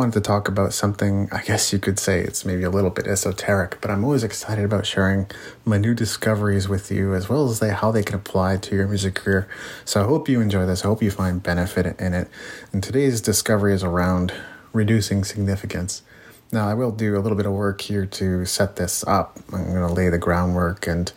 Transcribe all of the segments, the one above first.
wanted to talk about something, I guess you could say it's maybe a little bit esoteric, but I'm always excited about sharing my new discoveries with you as well as they, how they can apply to your music career. So I hope you enjoy this. I hope you find benefit in it. And today's discovery is around reducing significance. Now, I will do a little bit of work here to set this up. I'm going to lay the groundwork and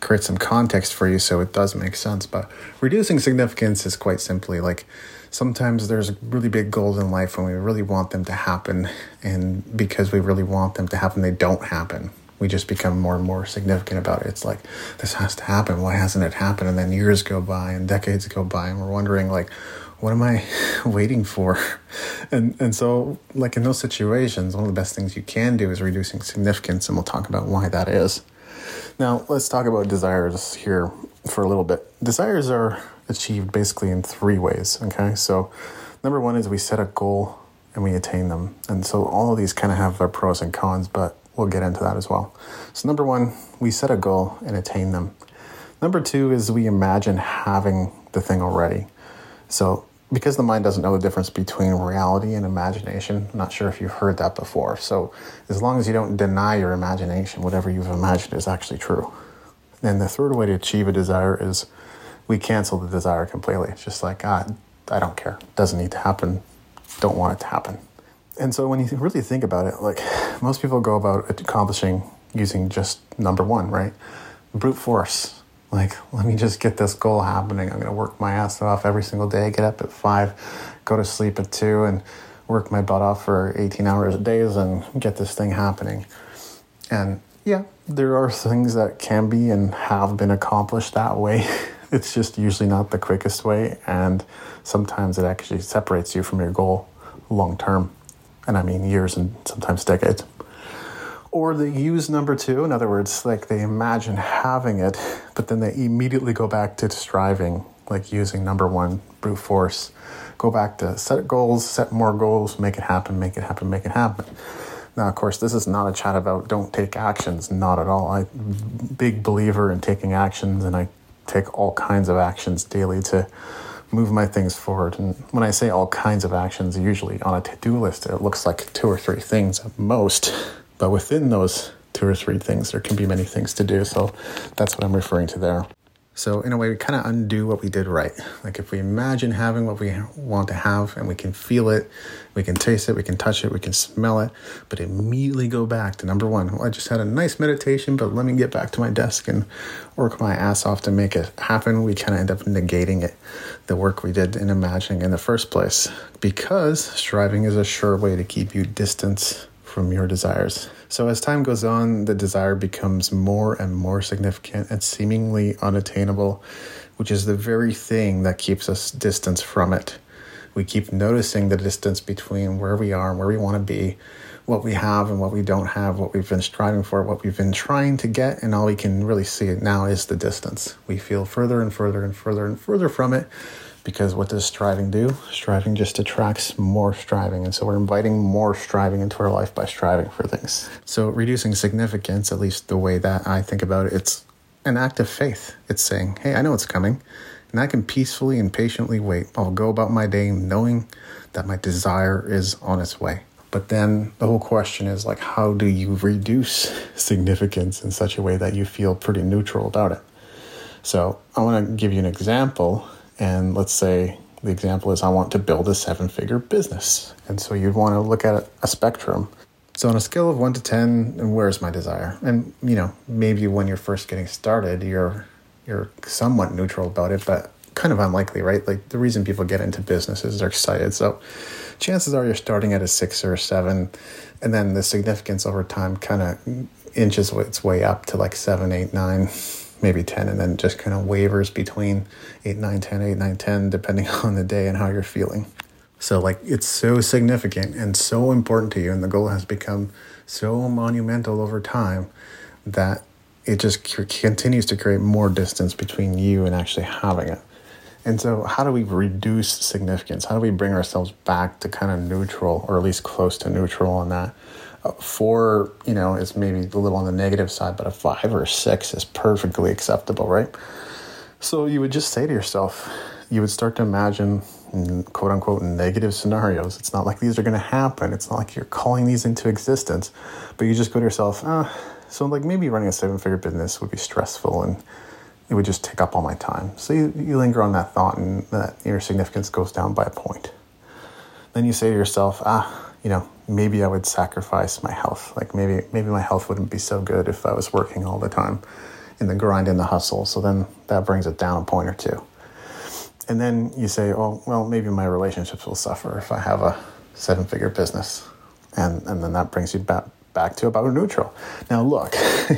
create some context for you so it does make sense. But reducing significance is quite simply like sometimes there's really big goals in life when we really want them to happen, and because we really want them to happen, they don't happen. We just become more and more significant about it. It's like this has to happen. Why hasn't it happened? And then years go by and decades go by, and we're wondering like, what am I waiting for? And and so like in those situations, one of the best things you can do is reducing significance, and we'll talk about why that is. Now, let's talk about desires here for a little bit. Desires are achieved basically in three ways, okay? So, number one is we set a goal and we attain them. And so, all of these kind of have their pros and cons, but we'll get into that as well. So, number one, we set a goal and attain them. Number two is we imagine having the thing already. So, because the mind doesn't know the difference between reality and imagination, I'm not sure if you've heard that before. So, as long as you don't deny your imagination, whatever you've imagined is actually true. And the third way to achieve a desire is we cancel the desire completely. It's just like, ah, I don't care. Doesn't need to happen. Don't want it to happen. And so when you really think about it, like most people go about accomplishing using just number one, right? Brute force like, let me just get this goal happening. I'm going to work my ass off every single day, get up at five, go to sleep at two, and work my butt off for 18 hours a day and get this thing happening. And yeah, there are things that can be and have been accomplished that way. it's just usually not the quickest way. And sometimes it actually separates you from your goal long term. And I mean years and sometimes decades or they use number two in other words like they imagine having it but then they immediately go back to striving like using number one brute force. Go back to set goals set more goals make it happen make it happen make it happen. Now of course this is not a chat about don't take actions not at all. I big believer in taking actions and i take all kinds of actions daily to move my things forward. And when i say all kinds of actions usually on a to-do list it looks like two or three things at most but within those two or three things, there can be many things to do. So that's what I'm referring to there. So, in a way, we kind of undo what we did right. Like, if we imagine having what we want to have and we can feel it, we can taste it, we can touch it, we can smell it, but immediately go back to number one. Well, I just had a nice meditation, but let me get back to my desk and work my ass off to make it happen. We kind of end up negating it, the work we did in imagining in the first place, because striving is a sure way to keep you distance from your desires. So, as time goes on, the desire becomes more and more significant and seemingly unattainable, which is the very thing that keeps us distance from it. We keep noticing the distance between where we are and where we want to be, what we have and what we don't have, what we've been striving for, what we've been trying to get, and all we can really see now is the distance. We feel further and further and further and further from it because what does striving do? Striving just attracts more striving. And so we're inviting more striving into our life by striving for things. So reducing significance, at least the way that I think about it, it's an act of faith. It's saying, hey, I know it's coming, and I can peacefully and patiently wait. I'll go about my day knowing that my desire is on its way. But then the whole question is like, how do you reduce significance in such a way that you feel pretty neutral about it? So I want to give you an example and let's say the example is I want to build a seven figure business. And so you'd want to look at a spectrum. So on a scale of one to 10, and where's my desire? And, you know, maybe when you're first getting started, you're, you're somewhat neutral about it, but kind of unlikely, right? Like the reason people get into business is they're excited. So chances are you're starting at a six or a seven, and then the significance over time kind of inches its way up to like seven, eight, nine, maybe 10 and then just kind of wavers between 8 9 10 8 9 10 depending on the day and how you're feeling. So like it's so significant and so important to you and the goal has become so monumental over time that it just continues to create more distance between you and actually having it. And so how do we reduce significance? How do we bring ourselves back to kind of neutral or at least close to neutral on that four, you know, is maybe a little on the negative side, but a five or a six is perfectly acceptable, right? So you would just say to yourself, you would start to imagine quote unquote negative scenarios. It's not like these are going to happen. It's not like you're calling these into existence, but you just go to yourself, ah, so like maybe running a seven figure business would be stressful and it would just take up all my time. So you, you linger on that thought and that your significance goes down by a point. Then you say to yourself, ah, you know, maybe I would sacrifice my health. Like maybe maybe my health wouldn't be so good if I was working all the time in the grind and the hustle. So then that brings it down a point or two. And then you say, oh, well, maybe my relationships will suffer if I have a seven figure business. And, and then that brings you back, back to about neutral. Now, look,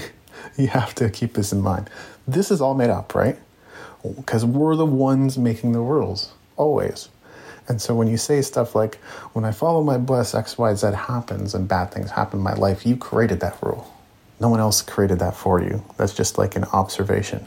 you have to keep this in mind. This is all made up, right? Because we're the ones making the rules, always. And so when you say stuff like, when I follow my bliss, X, Y, Z happens and bad things happen in my life, you created that rule. No one else created that for you. That's just like an observation.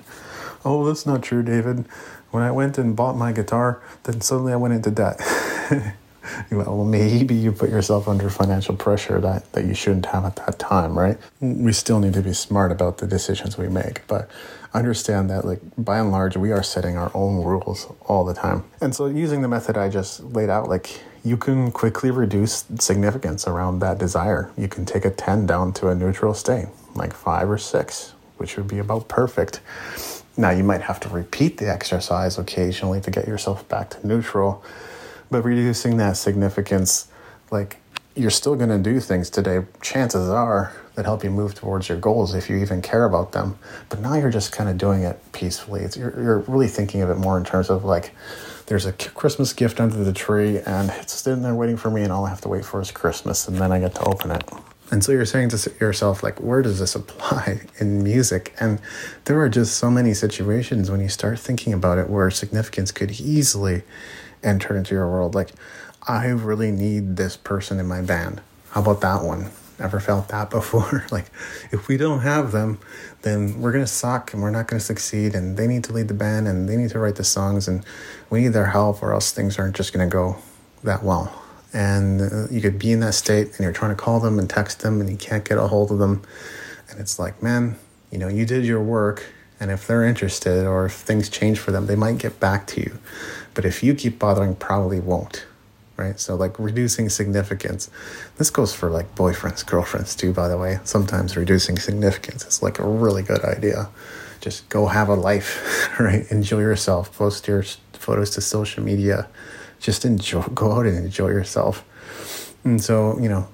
Oh, that's not true, David. When I went and bought my guitar, then suddenly I went into debt. well, maybe you put yourself under financial pressure that, that you shouldn't have at that time, right? We still need to be smart about the decisions we make, but understand that, like, by and large, we are setting our own rules all the time. And so, using the method I just laid out, like, you can quickly reduce significance around that desire. You can take a 10 down to a neutral state, like five or six, which would be about perfect. Now, you might have to repeat the exercise occasionally to get yourself back to neutral but reducing that significance, like you're still going to do things today, chances are, that help you move towards your goals if you even care about them. But now you're just kind of doing it peacefully. It's, you're, you're really thinking of it more in terms of like, there's a Christmas gift under the tree and it's sitting there waiting for me, and all I have to wait for is Christmas, and then I get to open it. And so you're saying to yourself, like, where does this apply in music? And there are just so many situations when you start thinking about it where significance could easily enter into your world. Like, I really need this person in my band. How about that one? Ever felt that before? like, if we don't have them, then we're gonna suck and we're not gonna succeed. And they need to lead the band and they need to write the songs and we need their help, or else things aren't just gonna go that well. And uh, you could be in that state and you're trying to call them and text them and you can't get a hold of them. And it's like, man, you know, you did your work. And if they're interested or if things change for them, they might get back to you. But if you keep bothering, probably won't. Right? So, like reducing significance. This goes for like boyfriends, girlfriends too, by the way. Sometimes reducing significance is like a really good idea. Just go have a life, right? Enjoy yourself. Post your photos to social media. Just enjoy, go out and enjoy yourself. And so, you know,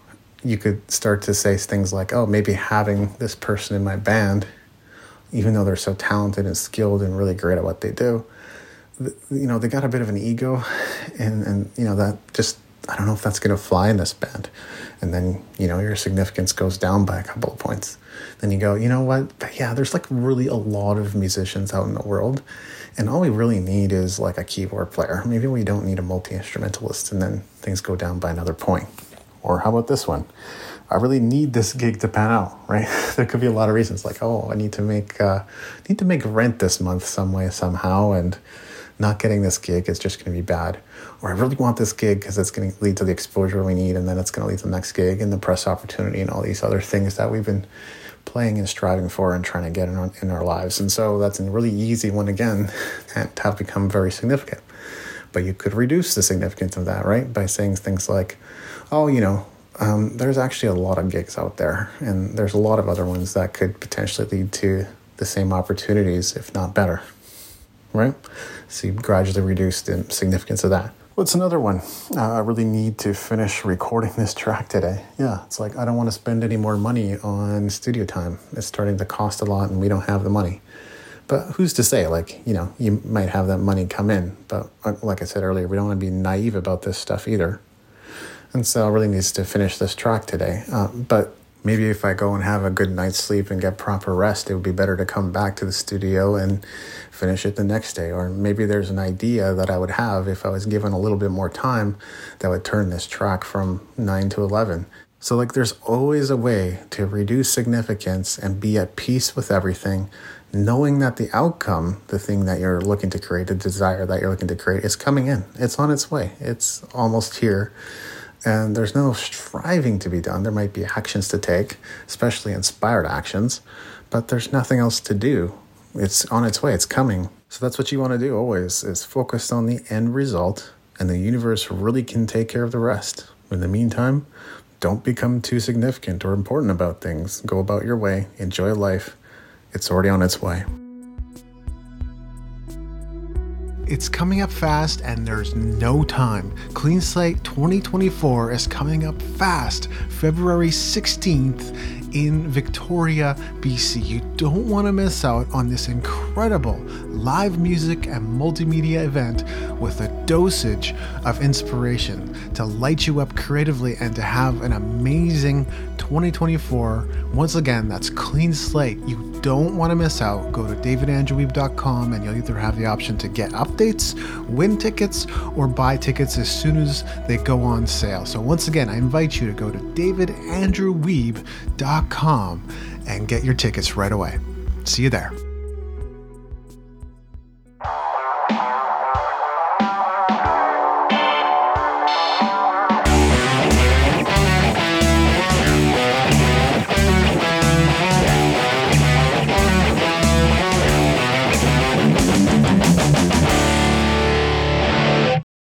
you could start to say things like, oh, maybe having this person in my band, even though they're so talented and skilled and really great at what they do, you know, they got a bit of an ego, and and you know that just I don't know if that's going to fly in this band. And then, you know, your significance goes down by a couple of points. Then you go, you know what? Yeah, there's like really a lot of musicians out in the world. And all we really need is like a keyboard player. Maybe we don't need a multi instrumentalist. And then things go down by another point. Or how about this one? I really need this gig to pan out, right? there could be a lot of reasons like, oh, I need to make, uh, need to make rent this month some way, somehow. And, not getting this gig is just going to be bad. Or I really want this gig because it's going to lead to the exposure we need, and then it's going to lead to the next gig and the press opportunity and all these other things that we've been playing and striving for and trying to get in our, in our lives. And so that's a really easy one, again, to have become very significant. But you could reduce the significance of that, right? By saying things like, oh, you know, um, there's actually a lot of gigs out there, and there's a lot of other ones that could potentially lead to the same opportunities, if not better right? So you gradually reduce the significance of that. What's another one? Uh, I really need to finish recording this track today. Yeah, it's like I don't want to spend any more money on studio time. It's starting to cost a lot and we don't have the money. But who's to say? Like, you know, you might have that money come in. But uh, like I said earlier, we don't want to be naive about this stuff either. And so I really needs to finish this track today. Uh, but maybe if I go and have a good night's sleep and get proper rest, it would be better to come back to the studio and finish it the next day. Or maybe there's an idea that I would have if I was given a little bit more time that would turn this track from 9 to 11. So, like, there's always a way to reduce significance and be at peace with everything, knowing that the outcome, the thing that you're looking to create, the desire that you're looking to create, is coming in. It's on its way, it's almost here and there's no striving to be done. There might be actions to take, especially inspired actions, but there's nothing else to do. It's on its way, it's coming. So that's what you want to do always is focus on the end result and the universe really can take care of the rest. In the meantime, don't become too significant or important about things. Go about your way, enjoy life. It's already on its way. It's coming up fast and there's no time. Clean Slate 2024 is coming up fast, February 16th in Victoria, BC. You don't want to miss out on this incredible live music and multimedia event with a dosage of inspiration to light you up creatively and to have an amazing 2024. Once again, that's clean slate. You don't want to miss out. Go to davidandrewwiebe.com and you'll either have the option to get updates, win tickets, or buy tickets as soon as they go on sale. So once again, I invite you to go to davidandrewwiebe.com and get your tickets right away. See you there.